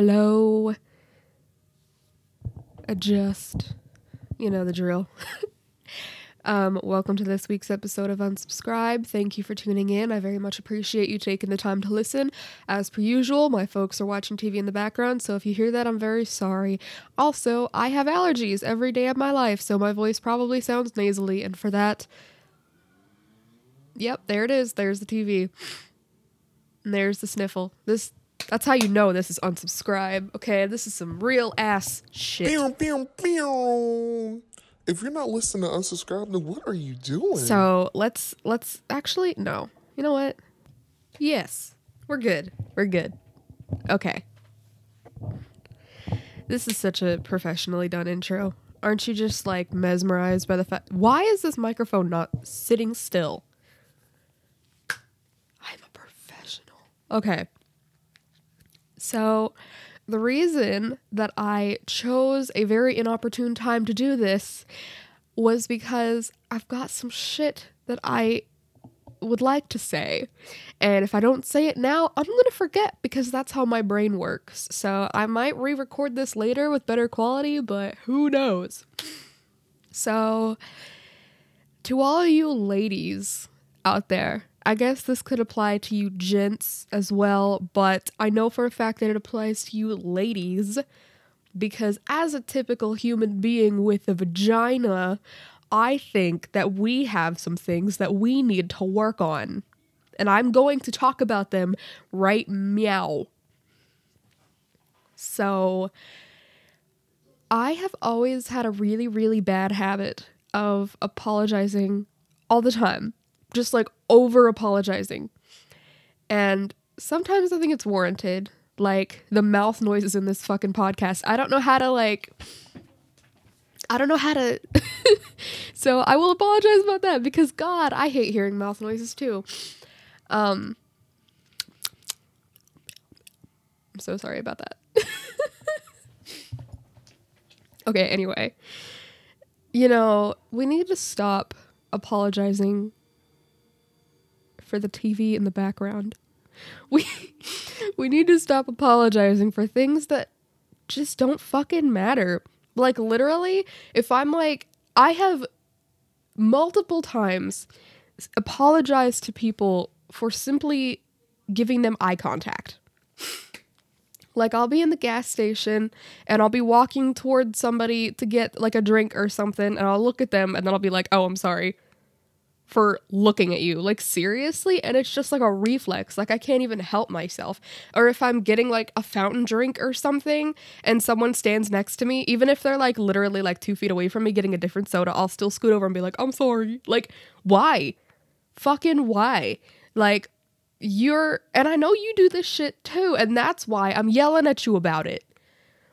Hello. Adjust. You know the drill. um, welcome to this week's episode of Unsubscribe. Thank you for tuning in. I very much appreciate you taking the time to listen. As per usual, my folks are watching TV in the background, so if you hear that, I'm very sorry. Also, I have allergies every day of my life, so my voice probably sounds nasally, and for that, yep, there it is. There's the TV. And there's the sniffle. This that's how you know this is unsubscribe. Okay, this is some real ass shit. Pew, pew, pew. If you're not listening to unsubscribe, then what are you doing? So let's let's actually no. You know what? Yes, we're good. We're good. Okay. This is such a professionally done intro. Aren't you just like mesmerized by the fact? Why is this microphone not sitting still? I'm a professional. Okay. So, the reason that I chose a very inopportune time to do this was because I've got some shit that I would like to say. And if I don't say it now, I'm going to forget because that's how my brain works. So I might re record this later with better quality, but who knows? So, to all you ladies out there, I guess this could apply to you gents as well, but I know for a fact that it applies to you ladies because as a typical human being with a vagina, I think that we have some things that we need to work on. And I'm going to talk about them right meow. So, I have always had a really, really bad habit of apologizing all the time just like over apologizing. And sometimes I think it's warranted. Like the mouth noises in this fucking podcast. I don't know how to like I don't know how to So I will apologize about that because god, I hate hearing mouth noises too. Um I'm so sorry about that. okay, anyway. You know, we need to stop apologizing for the TV in the background. We we need to stop apologizing for things that just don't fucking matter. Like literally, if I'm like I have multiple times apologized to people for simply giving them eye contact. Like I'll be in the gas station and I'll be walking towards somebody to get like a drink or something and I'll look at them and then I'll be like, "Oh, I'm sorry." For looking at you. Like, seriously? And it's just like a reflex. Like, I can't even help myself. Or if I'm getting like a fountain drink or something and someone stands next to me, even if they're like literally like two feet away from me getting a different soda, I'll still scoot over and be like, I'm sorry. Like, why? Fucking why? Like, you're, and I know you do this shit too. And that's why I'm yelling at you about it,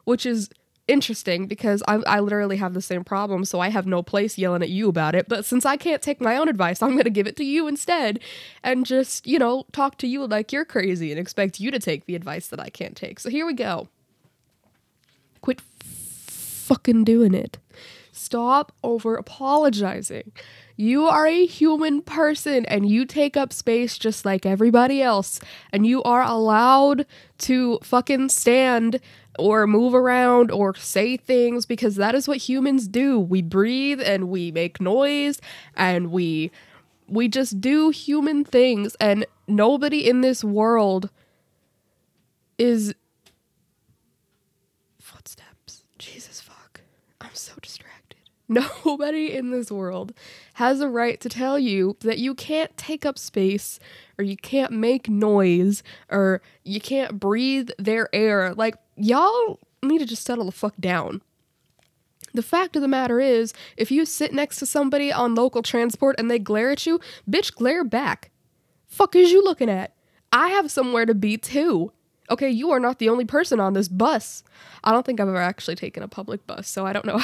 which is interesting because I, I literally have the same problem, so I have no place yelling at you about it. But since I can't take my own advice, I'm going to give it to you instead and just, you know, talk to you like you're crazy and expect you to take the advice that I can't take. So here we go. Quit fucking doing it. Stop over apologizing. You are a human person and you take up space just like everybody else. And you are allowed to fucking stand or move around or say things because that is what humans do. We breathe and we make noise and we we just do human things and nobody in this world is footsteps. Jesus fuck. I'm so distracted. Nobody in this world has a right to tell you that you can't take up space or you can't make noise or you can't breathe their air. Like y'all need to just settle the fuck down. The fact of the matter is, if you sit next to somebody on local transport and they glare at you, bitch, glare back. Fuck is you looking at? I have somewhere to be too. Okay, you are not the only person on this bus. I don't think I've ever actually taken a public bus, so I don't know.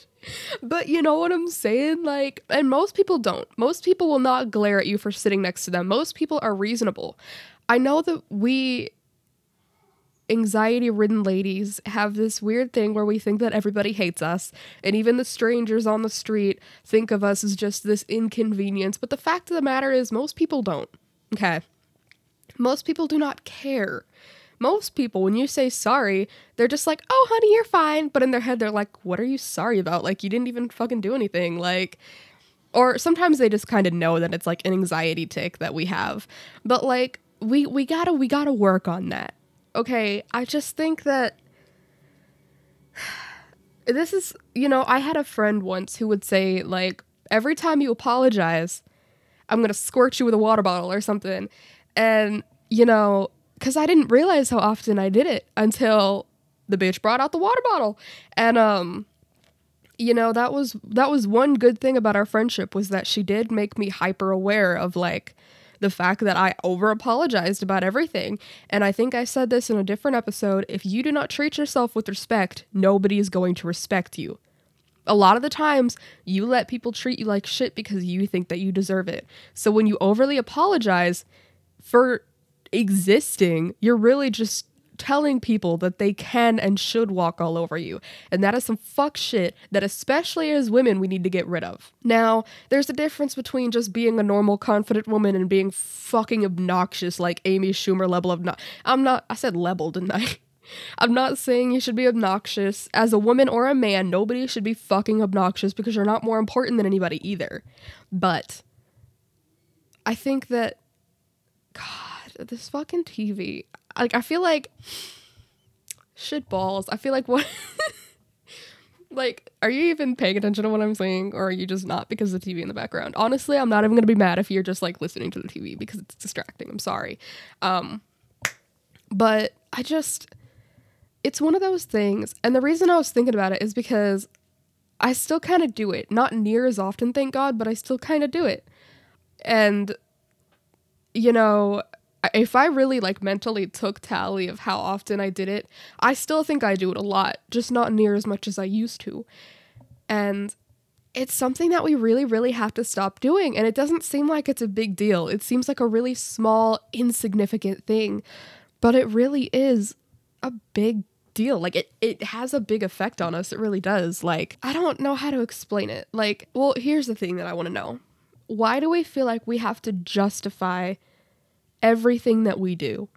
but you know what I'm saying? Like, and most people don't. Most people will not glare at you for sitting next to them. Most people are reasonable. I know that we anxiety ridden ladies have this weird thing where we think that everybody hates us, and even the strangers on the street think of us as just this inconvenience. But the fact of the matter is, most people don't. Okay. Most people do not care. most people, when you say sorry, they're just like, oh, honey, you're fine. But in their head, they're like, what are you sorry about? Like, you didn't even fucking do anything. Like, or sometimes they just kind of know that it's like an anxiety tick that we have. But like, we, we gotta, we gotta work on that. Okay. I just think that this is, you know, I had a friend once who would say, like, every time you apologize, I'm gonna squirt you with a water bottle or something. And, you know, because I didn't realize how often I did it until the bitch brought out the water bottle. And, um, you know, that was that was one good thing about our friendship was that she did make me hyper aware of like the fact that I over apologized about everything. And I think I said this in a different episode. If you do not treat yourself with respect, nobody is going to respect you. A lot of the times, you let people treat you like shit because you think that you deserve it. So when you overly apologize for existing, you're really just telling people that they can and should walk all over you. And that is some fuck shit that, especially as women, we need to get rid of. Now, there's a difference between just being a normal, confident woman and being fucking obnoxious like Amy Schumer level of not. I'm not, I said level, didn't I? I'm not saying you should be obnoxious. As a woman or a man, nobody should be fucking obnoxious because you're not more important than anybody either. But I think that, God, this fucking TV, like, I feel like shit balls. I feel like what. like, are you even paying attention to what I'm saying, or are you just not because of the TV in the background? Honestly, I'm not even gonna be mad if you're just like listening to the TV because it's distracting. I'm sorry. Um, but I just it's one of those things. And the reason I was thinking about it is because I still kind of do it. Not near as often, thank God, but I still kind of do it. And, you know, if I really like mentally took tally of how often I did it, I still think I do it a lot, just not near as much as I used to. And it's something that we really, really have to stop doing. And it doesn't seem like it's a big deal. It seems like a really small, insignificant thing, but it really is a big deal. Like it it has a big effect on us. It really does. Like I don't know how to explain it. Like, well, here's the thing that I want to know. Why do we feel like we have to justify everything that we do?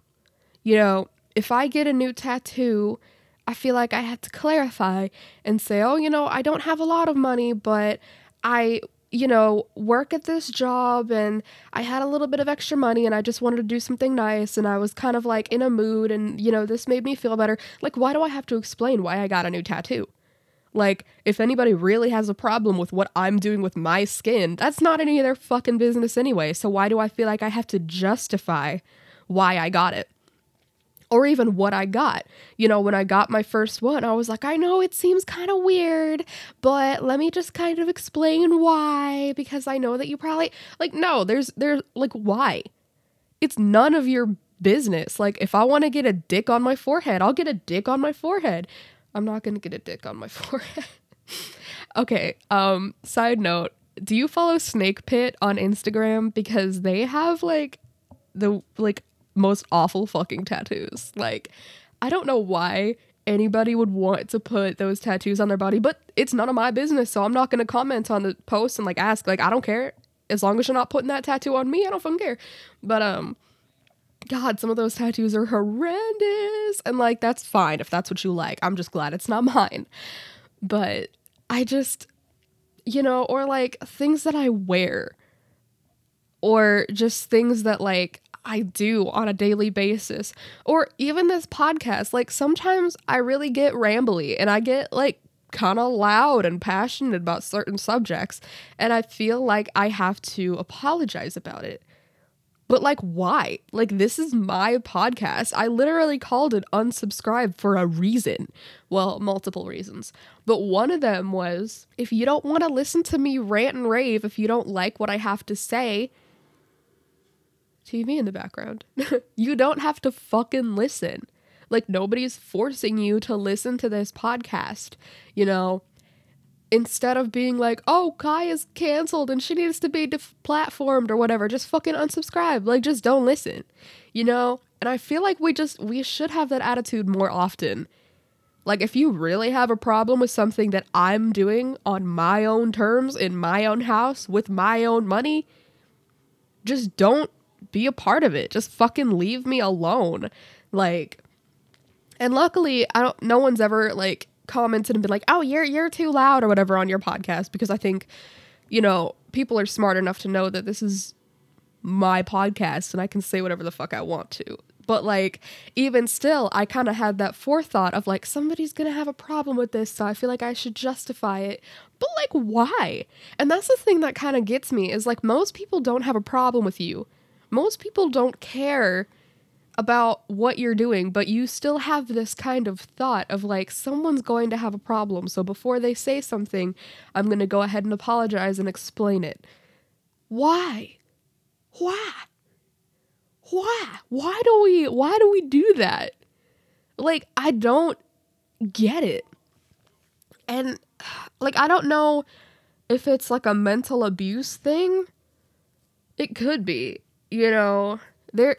You know, if I get a new tattoo, I feel like I have to clarify and say, "Oh, you know, I don't have a lot of money, but I you know, work at this job and I had a little bit of extra money and I just wanted to do something nice and I was kind of like in a mood and, you know, this made me feel better. Like, why do I have to explain why I got a new tattoo? Like, if anybody really has a problem with what I'm doing with my skin, that's not any of their fucking business anyway. So why do I feel like I have to justify why I got it? or even what I got. You know, when I got my first one, I was like, I know it seems kind of weird, but let me just kind of explain why because I know that you probably like no, there's there's like why? It's none of your business. Like if I want to get a dick on my forehead, I'll get a dick on my forehead. I'm not to get a dick on my forehead. okay, um side note, do you follow Snake Pit on Instagram because they have like the like most awful fucking tattoos. Like, I don't know why anybody would want to put those tattoos on their body, but it's none of my business. So I'm not gonna comment on the post and like ask. Like, I don't care. As long as you're not putting that tattoo on me, I don't fucking care. But um God, some of those tattoos are horrendous. And like that's fine if that's what you like. I'm just glad it's not mine. But I just you know, or like things that I wear or just things that like I do on a daily basis. Or even this podcast. Like sometimes I really get rambly and I get like kind of loud and passionate about certain subjects. And I feel like I have to apologize about it. But like, why? Like, this is my podcast. I literally called it unsubscribe for a reason. Well, multiple reasons. But one of them was if you don't want to listen to me rant and rave, if you don't like what I have to say, TV in the background. you don't have to fucking listen. Like nobody's forcing you to listen to this podcast, you know. Instead of being like, "Oh, Kai is canceled and she needs to be deplatformed or whatever," just fucking unsubscribe. Like just don't listen. You know? And I feel like we just we should have that attitude more often. Like if you really have a problem with something that I'm doing on my own terms in my own house with my own money, just don't be a part of it. Just fucking leave me alone. Like, And luckily, I don't no one's ever like commented and been like, "Oh, you're you're too loud" or whatever on your podcast because I think you know, people are smart enough to know that this is my podcast and I can say whatever the fuck I want to. But like even still, I kind of had that forethought of like somebody's to have a problem with this, so I feel like I should justify it. But like why? And that's the thing that kind of gets me is like most people don't have a problem with you. Most people don't care about what you're doing, but you still have this kind of thought of like someone's going to have a problem. So before they say something, I'm going to go ahead and apologize and explain it. Why? Why? Why? Why do we why do we do that? Like I don't get it. And like I don't know if it's like a mental abuse thing. It could be, you know. There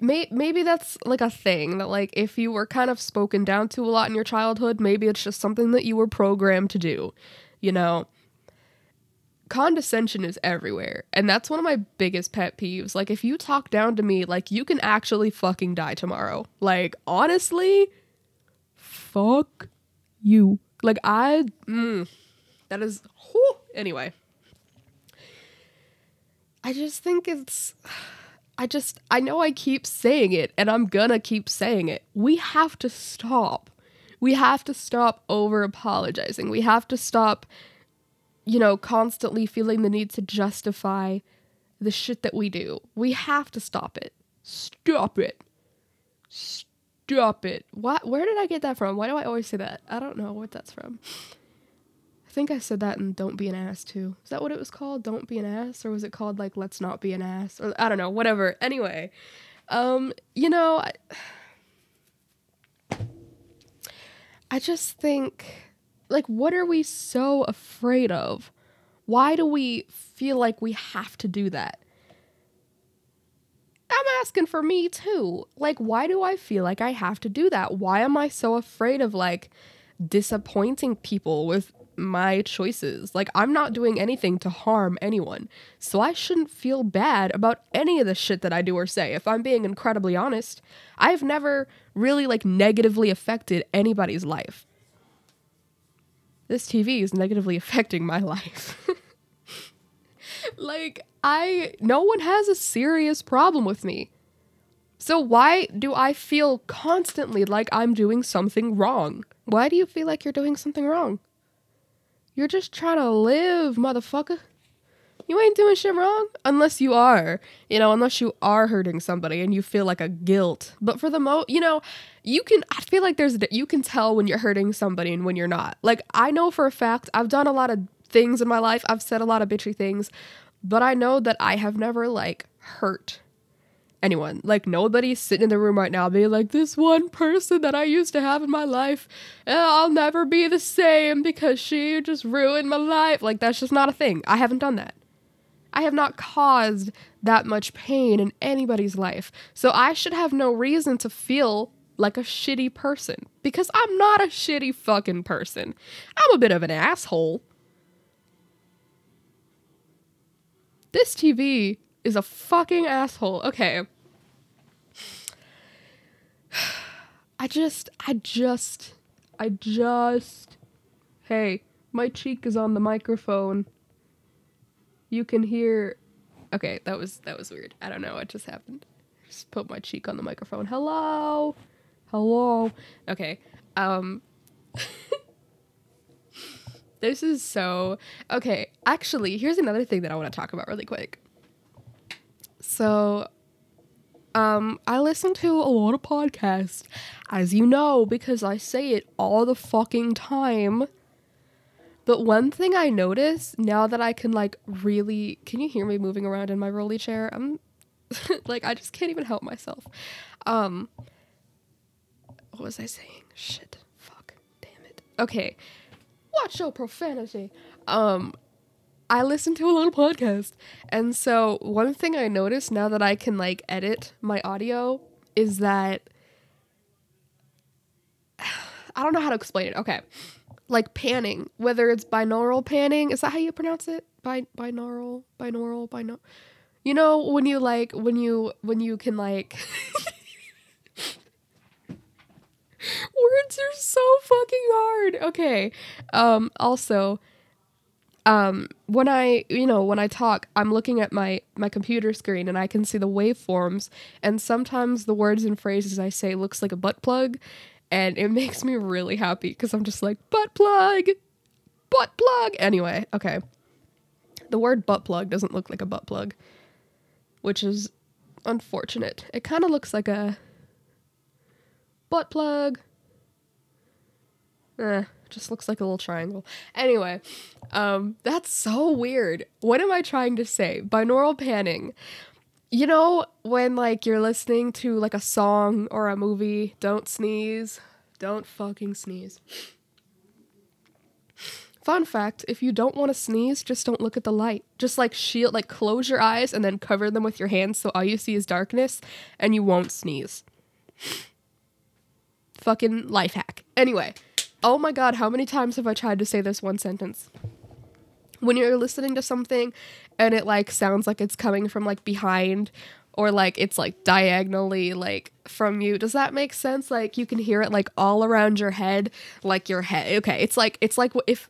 may, maybe that's like a thing that like if you were kind of spoken down to a lot in your childhood, maybe it's just something that you were programmed to do, you know. Condescension is everywhere, and that's one of my biggest pet peeves. Like if you talk down to me, like you can actually fucking die tomorrow. Like honestly, fuck you. Like I mm, that is whew, anyway. I just think it's I just, I know I keep saying it and I'm gonna keep saying it. We have to stop. We have to stop over apologizing. We have to stop, you know, constantly feeling the need to justify the shit that we do. We have to stop it. Stop it. Stop it. What? Where did I get that from? Why do I always say that? I don't know what that's from think I said that in Don't Be an Ass too. Is that what it was called? Don't Be an Ass? Or was it called like Let's Not Be an Ass? Or I don't know, whatever. Anyway, um, you know, I, I just think, like, what are we so afraid of? Why do we feel like we have to do that? I'm asking for me too. Like, why do I feel like I have to do that? Why am I so afraid of like disappointing people with my choices. Like, I'm not doing anything to harm anyone. So I shouldn't feel bad about any of the shit that I do or say. If I'm being incredibly honest, I've never really, like, negatively affected anybody's life. This TV is negatively affecting my life. like, I, no one has a serious problem with me. So why do I feel constantly like I'm doing something wrong? Why do you feel like you're doing something wrong? You're just trying to live, motherfucker. You ain't doing shit wrong unless you are, you know, unless you are hurting somebody and you feel like a guilt. But for the mo, you know, you can I feel like there's a, you can tell when you're hurting somebody and when you're not. Like I know for a fact I've done a lot of things in my life. I've said a lot of bitchy things, but I know that I have never like hurt anyone. Like nobody's sitting in the room right now being like, this one person that I used to have in my life, eh, I'll never be the same because she just ruined my life. Like that's just not a thing. I haven't done that. I have not caused that much pain in anybody's life. So I should have no reason to feel like a shitty person because I'm not a shitty fucking person. I'm a bit of an asshole. This TV is a fucking asshole. Okay. I just, I just, I just. Hey, my cheek is on the microphone. You can hear. Okay, that was that was weird. I don't know what just happened. Just put my cheek on the microphone. Hello, hello. Okay. Um. this is so okay. Actually, here's another thing that I want to talk about really quick. So um, I listen to a lot of podcasts, as you know, because I say it all the fucking time. But one thing I notice now that I can like really can you hear me moving around in my rolly chair? I'm like I just can't even help myself. Um what was I saying? Shit. Fuck. Damn it. Okay. Watch your profanity. Um I listen to a lot of podcasts. And so one thing I noticed now that I can like edit my audio is that I don't know how to explain it. Okay. Like panning, whether it's binaural panning, is that how you pronounce it? Bi- binaural, binaural, binaural. You know when you like when you when you can like words are so fucking hard. Okay. Um also um when I you know when I talk I'm looking at my my computer screen and I can see the waveforms and sometimes the words and phrases I say looks like a butt plug and it makes me really happy cuz I'm just like butt plug. Butt plug. Anyway, okay. The word butt plug doesn't look like a butt plug, which is unfortunate. It kind of looks like a butt plug. Eh, just looks like a little triangle. Anyway, um, that's so weird. What am I trying to say? Binaural panning. You know, when like you're listening to like a song or a movie, don't sneeze. Don't fucking sneeze. Fun fact if you don't want to sneeze, just don't look at the light. Just like shield, like close your eyes and then cover them with your hands so all you see is darkness and you won't sneeze. Fucking life hack. Anyway, oh my god, how many times have I tried to say this one sentence? When you're listening to something and it like sounds like it's coming from like behind or like it's like diagonally like from you. Does that make sense? Like you can hear it like all around your head, like your head. Okay, it's like it's like if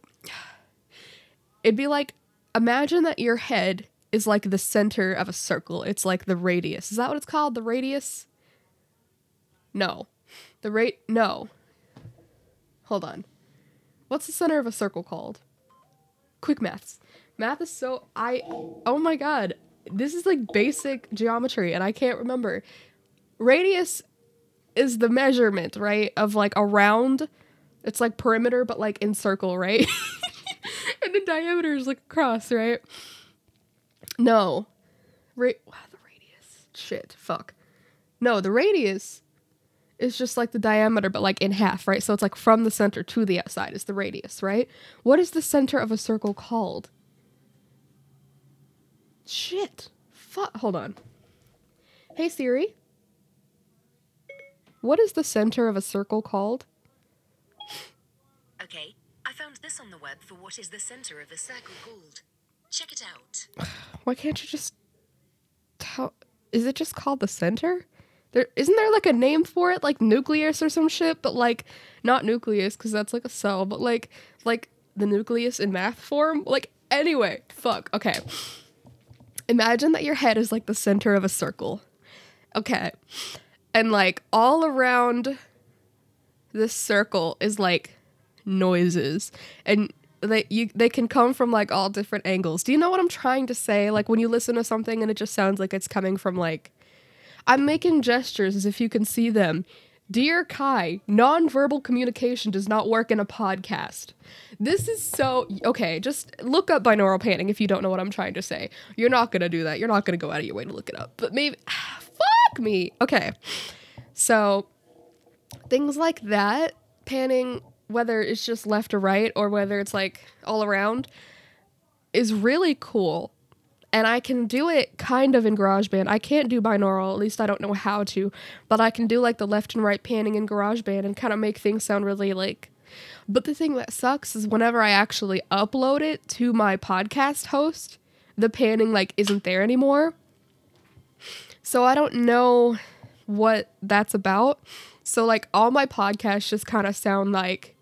it'd be like imagine that your head is like the center of a circle. It's like the radius. Is that what it's called? The radius? No. The rate no. Hold on. What's the center of a circle called? Quick maths. Math is so I oh my god. This is like basic geometry and I can't remember. Radius is the measurement, right? Of like around it's like perimeter but like in circle, right? and the diameter is like across, right? No. Ra- wow, the radius. Shit, fuck. No, the radius is just like the diameter, but like in half, right? So it's like from the center to the outside is the radius, right? What is the center of a circle called? Shit. Fuck. Hold on. Hey Siri. What is the center of a circle called? Okay, I found this on the web for what is the center of a circle called. Check it out. Why can't you just tell? Is it just called the center? There isn't there like a name for it, like nucleus or some shit, but like not nucleus because that's like a cell, but like like the nucleus in math form. Like anyway, fuck. Okay. Imagine that your head is like the center of a circle. Okay. And like all around this circle is like noises and they you they can come from like all different angles. Do you know what I'm trying to say? Like when you listen to something and it just sounds like it's coming from like I'm making gestures as if you can see them. Dear Kai, nonverbal communication does not work in a podcast. This is so okay. Just look up binaural panning if you don't know what I'm trying to say. You're not gonna do that. You're not gonna go out of your way to look it up. But maybe, fuck me. Okay, so things like that, panning, whether it's just left or right or whether it's like all around, is really cool and I can do it kind of in GarageBand. I can't do binaural, at least I don't know how to, but I can do like the left and right panning in GarageBand and kind of make things sound really like. But the thing that sucks is whenever I actually upload it to my podcast host, the panning like isn't there anymore. So I don't know what that's about. So like all my podcasts just kind of sound like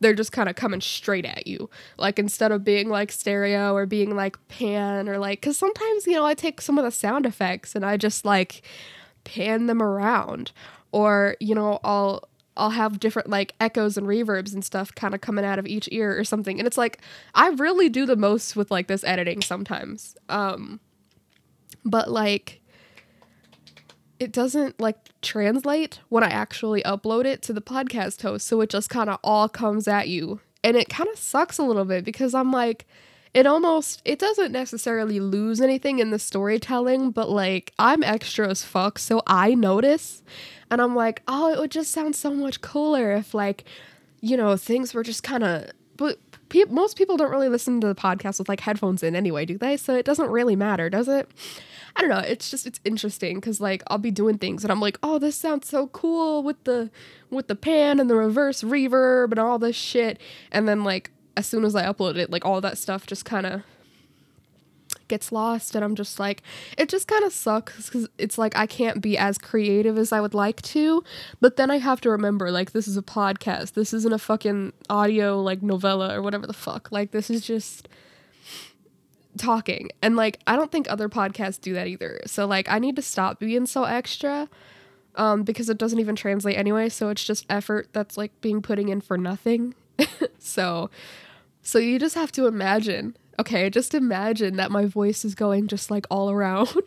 they're just kind of coming straight at you. Like instead of being like stereo or being like pan or like, because sometimes, you know, I take some of the sound effects and I just like pan them around. Or, you know, I'll. I'll have different like echoes and reverbs and stuff kind of coming out of each ear or something. And it's like I really do the most with like this editing sometimes. Um but like it doesn't like translate when I actually upload it to the podcast host. So it just kind of all comes at you. And it kind of sucks a little bit because I'm like, it almost, it doesn't necessarily lose anything in the storytelling, but like I'm extra as fuck. So I notice and I'm like, oh, it would just sound so much cooler if like, you know, things were just kind of, but pe- most people don't really listen to the podcast with like headphones in anyway, do they? So it doesn't really matter, does it? I don't know. It's just it's interesting because like I'll be doing things and I'm like, oh, this sounds so cool with the with the pan and the reverse reverb and all this shit, and then like as soon as I upload it, like all that stuff just kind of gets lost and I'm just like it just kind of sucks cuz it's like I can't be as creative as I would like to but then I have to remember like this is a podcast this isn't a fucking audio like novella or whatever the fuck like this is just talking. And like I don't think other podcasts do that either. So like I need to stop being so extra um because it doesn't even translate anyway. So it's just effort that's like being putting in for nothing. So so you just have to imagine. Okay just imagine that my voice is going just like all around.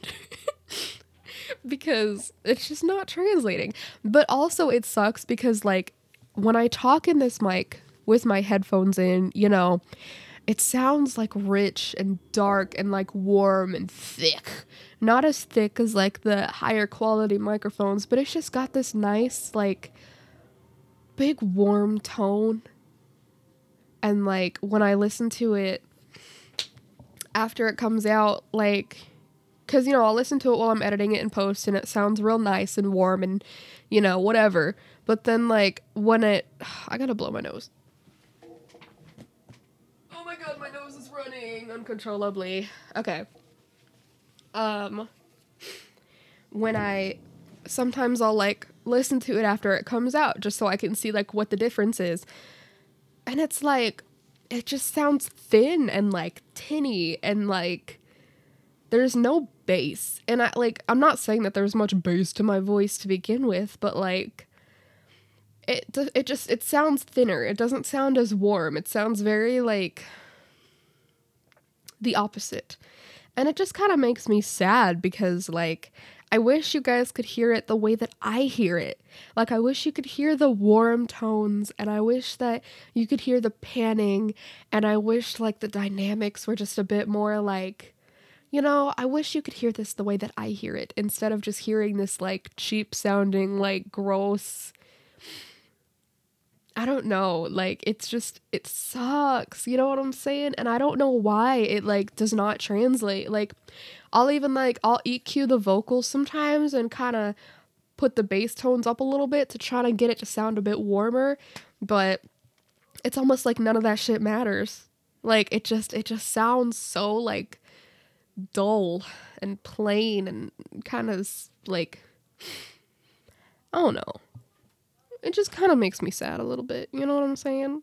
Because it's just not translating. But also it sucks because like when I talk in this mic with my headphones in you know it sounds like rich and dark and like warm and thick. Not as thick as like the higher quality microphones, but it's just got this nice, like, big warm tone. And like when I listen to it after it comes out, like, because you know, I'll listen to it while I'm editing it in post and it sounds real nice and warm and, you know, whatever. But then, like, when it, I gotta blow my nose. Oh my god, my nose is running uncontrollably. Okay. Um when I sometimes I'll like listen to it after it comes out just so I can see like what the difference is. And it's like it just sounds thin and like tinny and like there's no bass. And I like I'm not saying that there's much bass to my voice to begin with, but like it it just it sounds thinner. It doesn't sound as warm. It sounds very like the opposite. And it just kind of makes me sad because like I wish you guys could hear it the way that I hear it. Like I wish you could hear the warm tones and I wish that you could hear the panning and I wish like the dynamics were just a bit more like you know, I wish you could hear this the way that I hear it instead of just hearing this like cheap sounding like gross I don't know. Like it's just it sucks. You know what I'm saying? And I don't know why it like does not translate. Like I'll even like I'll EQ the vocals sometimes and kind of put the bass tones up a little bit to try to get it to sound a bit warmer, but it's almost like none of that shit matters. Like it just it just sounds so like dull and plain and kind of like I don't know it just kind of makes me sad a little bit. You know what I'm saying?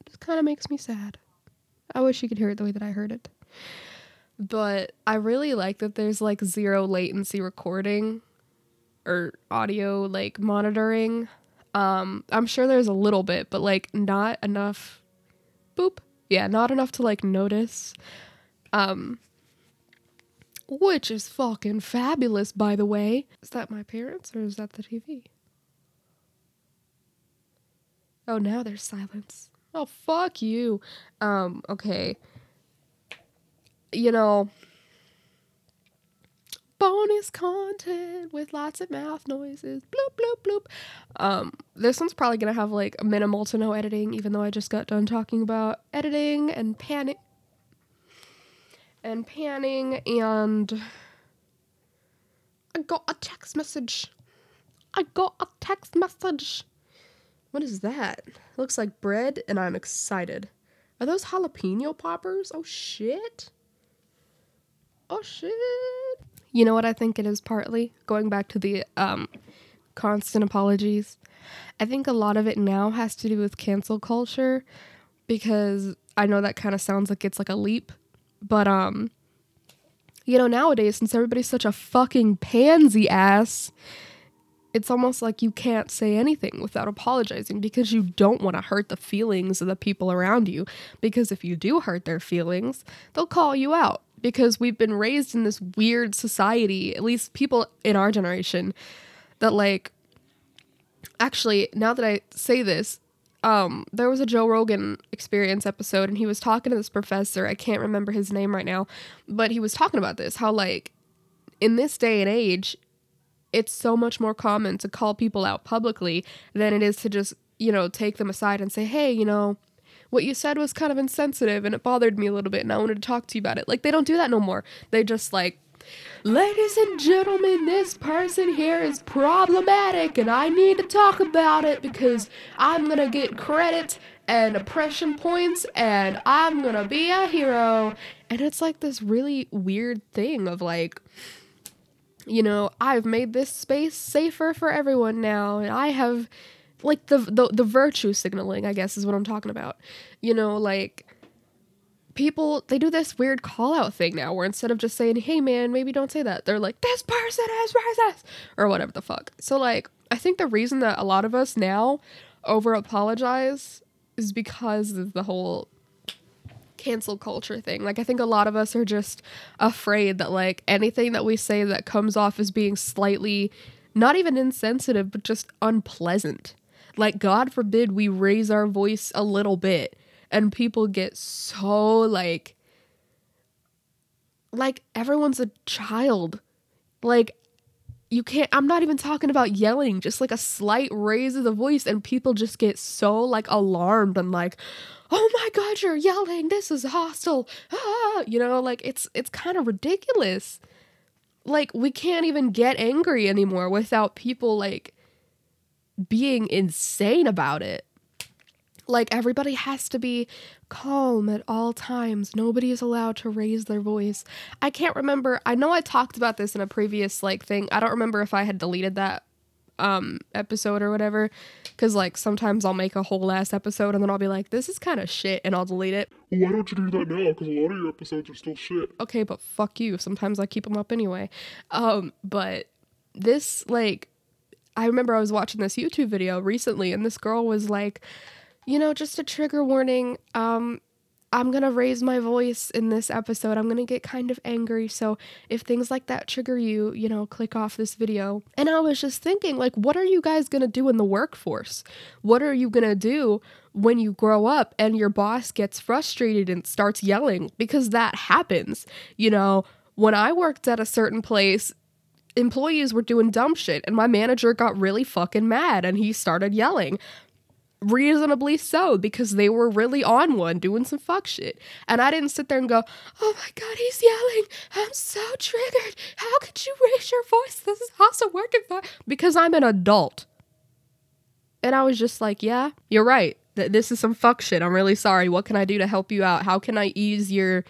It just kind of makes me sad. I wish you could hear it the way that I heard it. But I really like that there's like zero latency recording or audio like monitoring. Um I'm sure there's a little bit, but like not enough boop. Yeah, not enough to like notice. Um which is fucking fabulous by the way. Is that my parents or is that the TV? Oh, now there's silence. Oh, fuck you. Um, okay. You know, bonus content with lots of mouth noises. Bloop, bloop, bloop. Um, this one's probably gonna have like minimal to no editing, even though I just got done talking about editing and panning. And panning, and I got a text message. I got a text message. What is that? It looks like bread, and I'm excited. Are those jalapeno poppers? Oh shit. Oh shit. You know what I think it is partly? Going back to the um constant apologies. I think a lot of it now has to do with cancel culture because I know that kind of sounds like it's like a leap, but um you know nowadays since everybody's such a fucking pansy ass, it's almost like you can't say anything without apologizing because you don't want to hurt the feelings of the people around you. Because if you do hurt their feelings, they'll call you out. Because we've been raised in this weird society, at least people in our generation, that like, actually, now that I say this, um, there was a Joe Rogan experience episode and he was talking to this professor. I can't remember his name right now, but he was talking about this how, like, in this day and age, it's so much more common to call people out publicly than it is to just, you know, take them aside and say, hey, you know, what you said was kind of insensitive and it bothered me a little bit and I wanted to talk to you about it. Like, they don't do that no more. They just like, ladies and gentlemen, this person here is problematic and I need to talk about it because I'm gonna get credit and oppression points and I'm gonna be a hero And it's like this really weird thing of like, you know, I've made this space safer for everyone now, and I have like the the, the virtue signaling, I guess is what I'm talking about. You know, like people they do this weird call out thing now where instead of just saying, Hey man, maybe don't say that, they're like, This person is racist or whatever the fuck. So like I think the reason that a lot of us now over apologize is because of the whole cancel culture thing. Like I think a lot of us are just afraid that like anything that we say that comes off as being slightly not even insensitive but just unpleasant. Like God forbid we raise our voice a little bit and people get so like like everyone's a child. Like you can't I'm not even talking about yelling, just like a slight raise of the voice and people just get so like alarmed and like oh my god you're yelling. This is hostile. Ah! you know like it's it's kind of ridiculous. Like we can't even get angry anymore without people like being insane about it. Like everybody has to be calm at all times. Nobody is allowed to raise their voice. I can't remember i know i talked about this in a previous like thing. I don't remember if i had deleted that um episode or whatever because like sometimes i'll make a whole last episode and then i'll be like this is kind of shit and i'll delete it Well, why don't you do that now? Because a lot of your episodes are still shit. okay but fuck you sometimes i keep them up anyway um but this like i remember i was watching this youtube video recently and this girl was like you know just a trigger warning um I'm going to raise my voice in this episode. I'm going to get kind of angry. So if things like that trigger you, you know, click off this video. And I was just thinking, like, what are you guys going to do in the workforce? What are you going to do when you grow up and your boss gets frustrated and starts yelling? Because that happens. You know, when I worked at a certain place, employees were doing dumb shit and my manager got really fucking mad and he started yelling reasonably so because they were really on one doing some fuck shit. And i didn't sit there and go oh my god he's yelling. I'm so triggered. How could you raise your voice? This is also working for because i'm an adult. And i was just like yeah you're right. Th- this is some fuck shit. I'm really sorry. What can i do to help you out? How can i ease your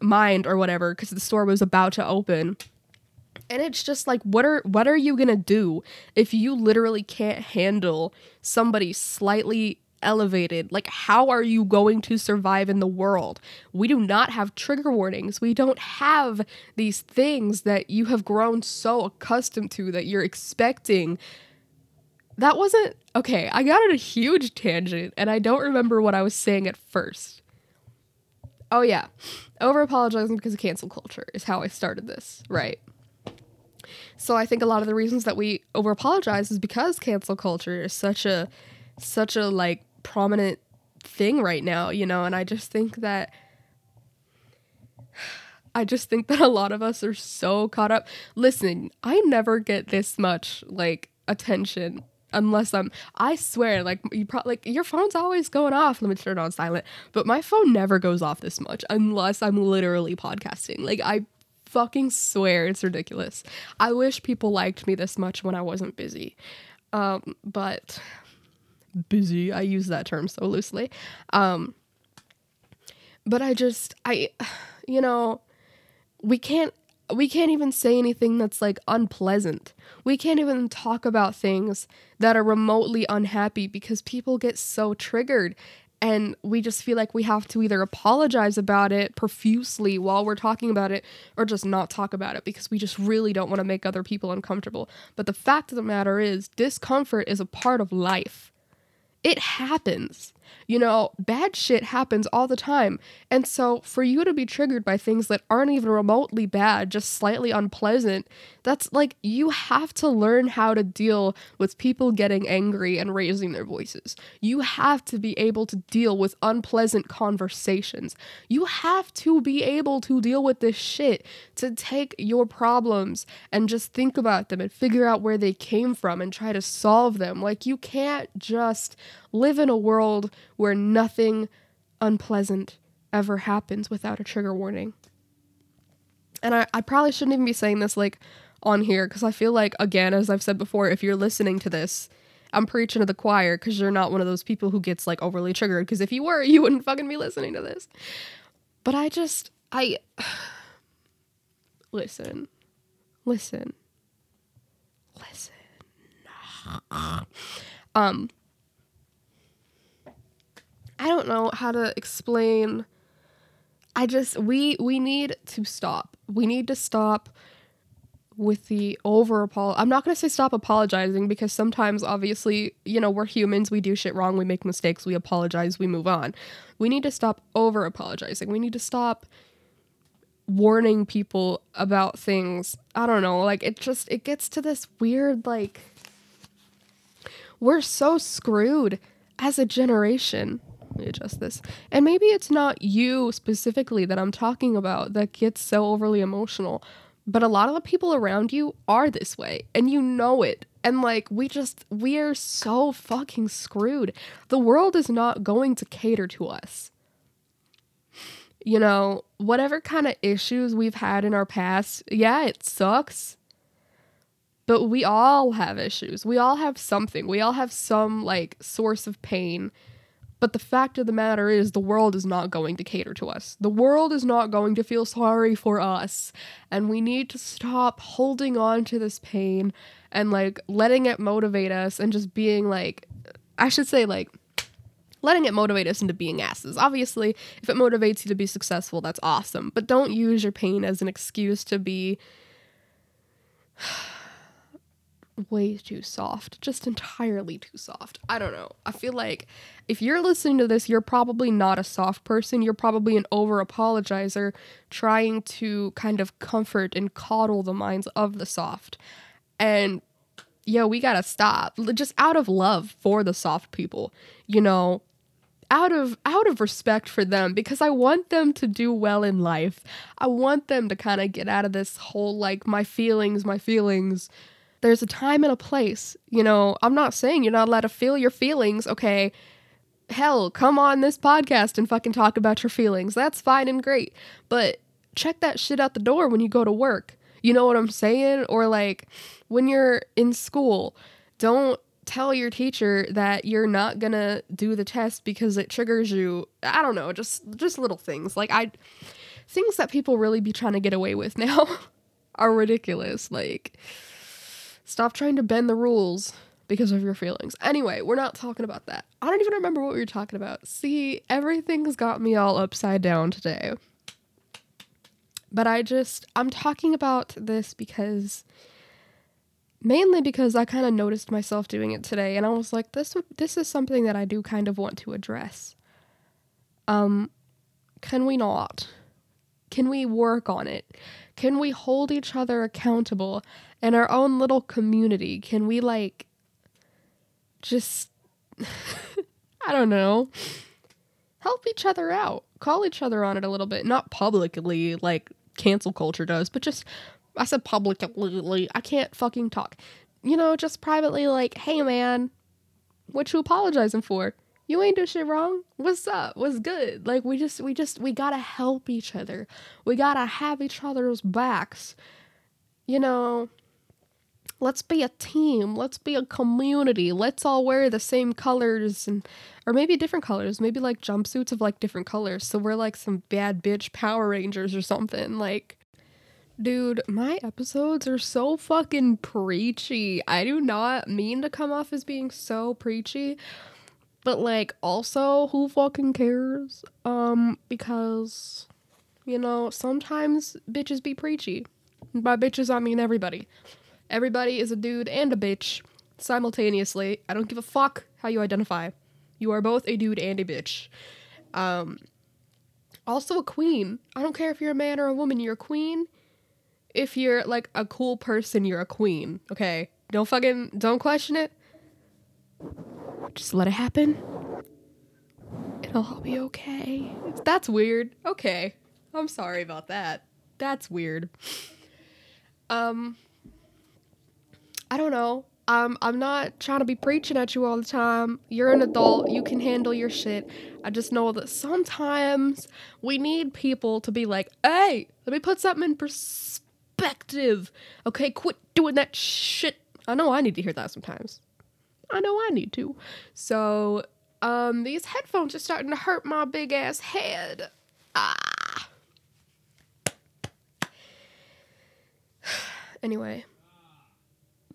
mind or whatever? Because the store was about to open and it's just like what are what are you going to do if you literally can't handle somebody slightly elevated? Like how are you going to survive in the world? We do not have trigger warnings. We don't have these things that you have grown so accustomed to that you're expecting. That wasn't okay i got on a huge tangent and i don't remember what i was saying at first. Oh yeah. Over apologizing because of cancel culture is how i started this right so I think a lot of the reasons that we over apologize is because cancel culture is such a such a like prominent thing right now, you know, and I just think that I just think that a lot of us are so caught up. Listen, I never get this much like attention unless I'm I swear like you probably like your phone's always going off. Let me turn it on silent. But my phone never goes off this much unless I'm literally podcasting. Like I fucking swear it's ridiculous. I wish people liked me this much when I wasn't busy. Um, but busy, I use that term so loosely. Um, but I just I you know, we can't we can't even say anything that's like unpleasant. We can't even talk about things that are remotely unhappy because people get so triggered and we just feel like we have to either apologize about it profusely while we're talking about it or just not talk about it because we just really don't want to make other people uncomfortable. But the fact of the matter is, discomfort is a part of life. It happens. You know, bad shit happens all the time. And so for you to be triggered by things that aren't even remotely bad, just slightly unpleasant, that's like you have to learn how to deal with people getting angry and raising their voices. You have to be able to deal with unpleasant conversations. You have to be able to deal with this shit, to take your problems and just think about them and figure out where they came from and try to solve them. Like, you can't just live in a world where nothing unpleasant ever happens without a trigger warning. And I, I probably shouldn't even be saying this like on here because I feel like, again, as I've said before, if you're listening to this, I'm preaching to the choir because you're not one of those people who gets like overly triggered. Because if you were, you wouldn't fucking be listening to this. But I just, I listen, listen, listen. Um, I don't know how to explain. I just we we need to stop. We need to stop with the over apol. I'm not gonna say stop apologizing because sometimes, obviously, you know, we're humans. We do shit wrong. We make mistakes. We apologize. We move on. We need to stop over apologizing. We need to stop warning people about things. I don't know. Like it just it gets to this weird like we're so screwed as a generation. Let me adjust this. And maybe it's not you specifically that I'm talking about that gets so overly emotional, but a lot of the people around you are this way and you know it. And like we just we are so fucking screwed. The world is not going to cater to us. You know, whatever kind of issues we've had in our past, yeah, it sucks. But we all have issues. We all have something. We all have some like source of pain. But the fact of the matter is, the world is not going to cater to us. The world is not going to feel sorry for us. And we need to stop holding on to this pain and like letting it motivate us and just being like, I should say, like, letting it motivate us into being asses. Obviously, if it motivates you to be successful, that's awesome. But don't use your pain as an excuse to be way too soft, just entirely too soft. I don't know. I feel like if you're listening to this, you're probably not a soft person. You're probably an over apologizer trying to kind of comfort and coddle the minds of the soft. And yo, we gotta stop. Just out of love for the soft people, you know, out of out of respect for them because I want them to do well in life. I want them to kind of get out of this whole like my feelings, my feelings there's a time and a place. You know, I'm not saying you're not allowed to feel your feelings, okay? Hell, come on this podcast and fucking talk about your feelings. That's fine and great. But check that shit out the door when you go to work. You know what I'm saying? Or like when you're in school, don't tell your teacher that you're not going to do the test because it triggers you. I don't know, just just little things. Like I things that people really be trying to get away with now are ridiculous. Like Stop trying to bend the rules because of your feelings. Anyway, we're not talking about that. I don't even remember what we were talking about. See, everything's got me all upside down today. But I just, I'm talking about this because mainly because I kind of noticed myself doing it today and I was like this this is something that I do kind of want to address. Um can we not? Can we work on it? Can we hold each other accountable in our own little community? Can we like just I don't know, help each other out, call each other on it a little bit, not publicly like cancel culture does, but just I said publicly, I can't fucking talk. You know, just privately like, "Hey man, what you apologizing for?" You ain't do shit wrong. What's up? What's good? Like we just we just we gotta help each other. We gotta have each other's backs. You know, let's be a team. Let's be a community. Let's all wear the same colors and or maybe different colors. Maybe like jumpsuits of like different colors. So we're like some bad bitch Power Rangers or something. Like Dude, my episodes are so fucking preachy. I do not mean to come off as being so preachy, but like also who fucking cares? Um because you know, sometimes bitches be preachy. By bitches I mean everybody. Everybody is a dude and a bitch simultaneously. I don't give a fuck how you identify. You are both a dude and a bitch. Um also a queen. I don't care if you're a man or a woman, you're a queen. If you're like a cool person, you're a queen. Okay? Don't fucking don't question it. Just let it happen. It'll all be okay. That's weird. Okay. I'm sorry about that. That's weird. Um I don't know. Um I'm not trying to be preaching at you all the time. You're an adult. You can handle your shit. I just know that sometimes we need people to be like, "Hey, let me put something in perspective." Okay, quit doing that shit. I know I need to hear that sometimes. I know I need to. So, um, these headphones are starting to hurt my big ass head. Ah. anyway.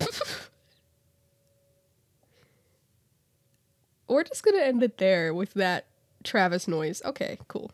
We're just gonna end it there with that Travis noise. Okay, cool.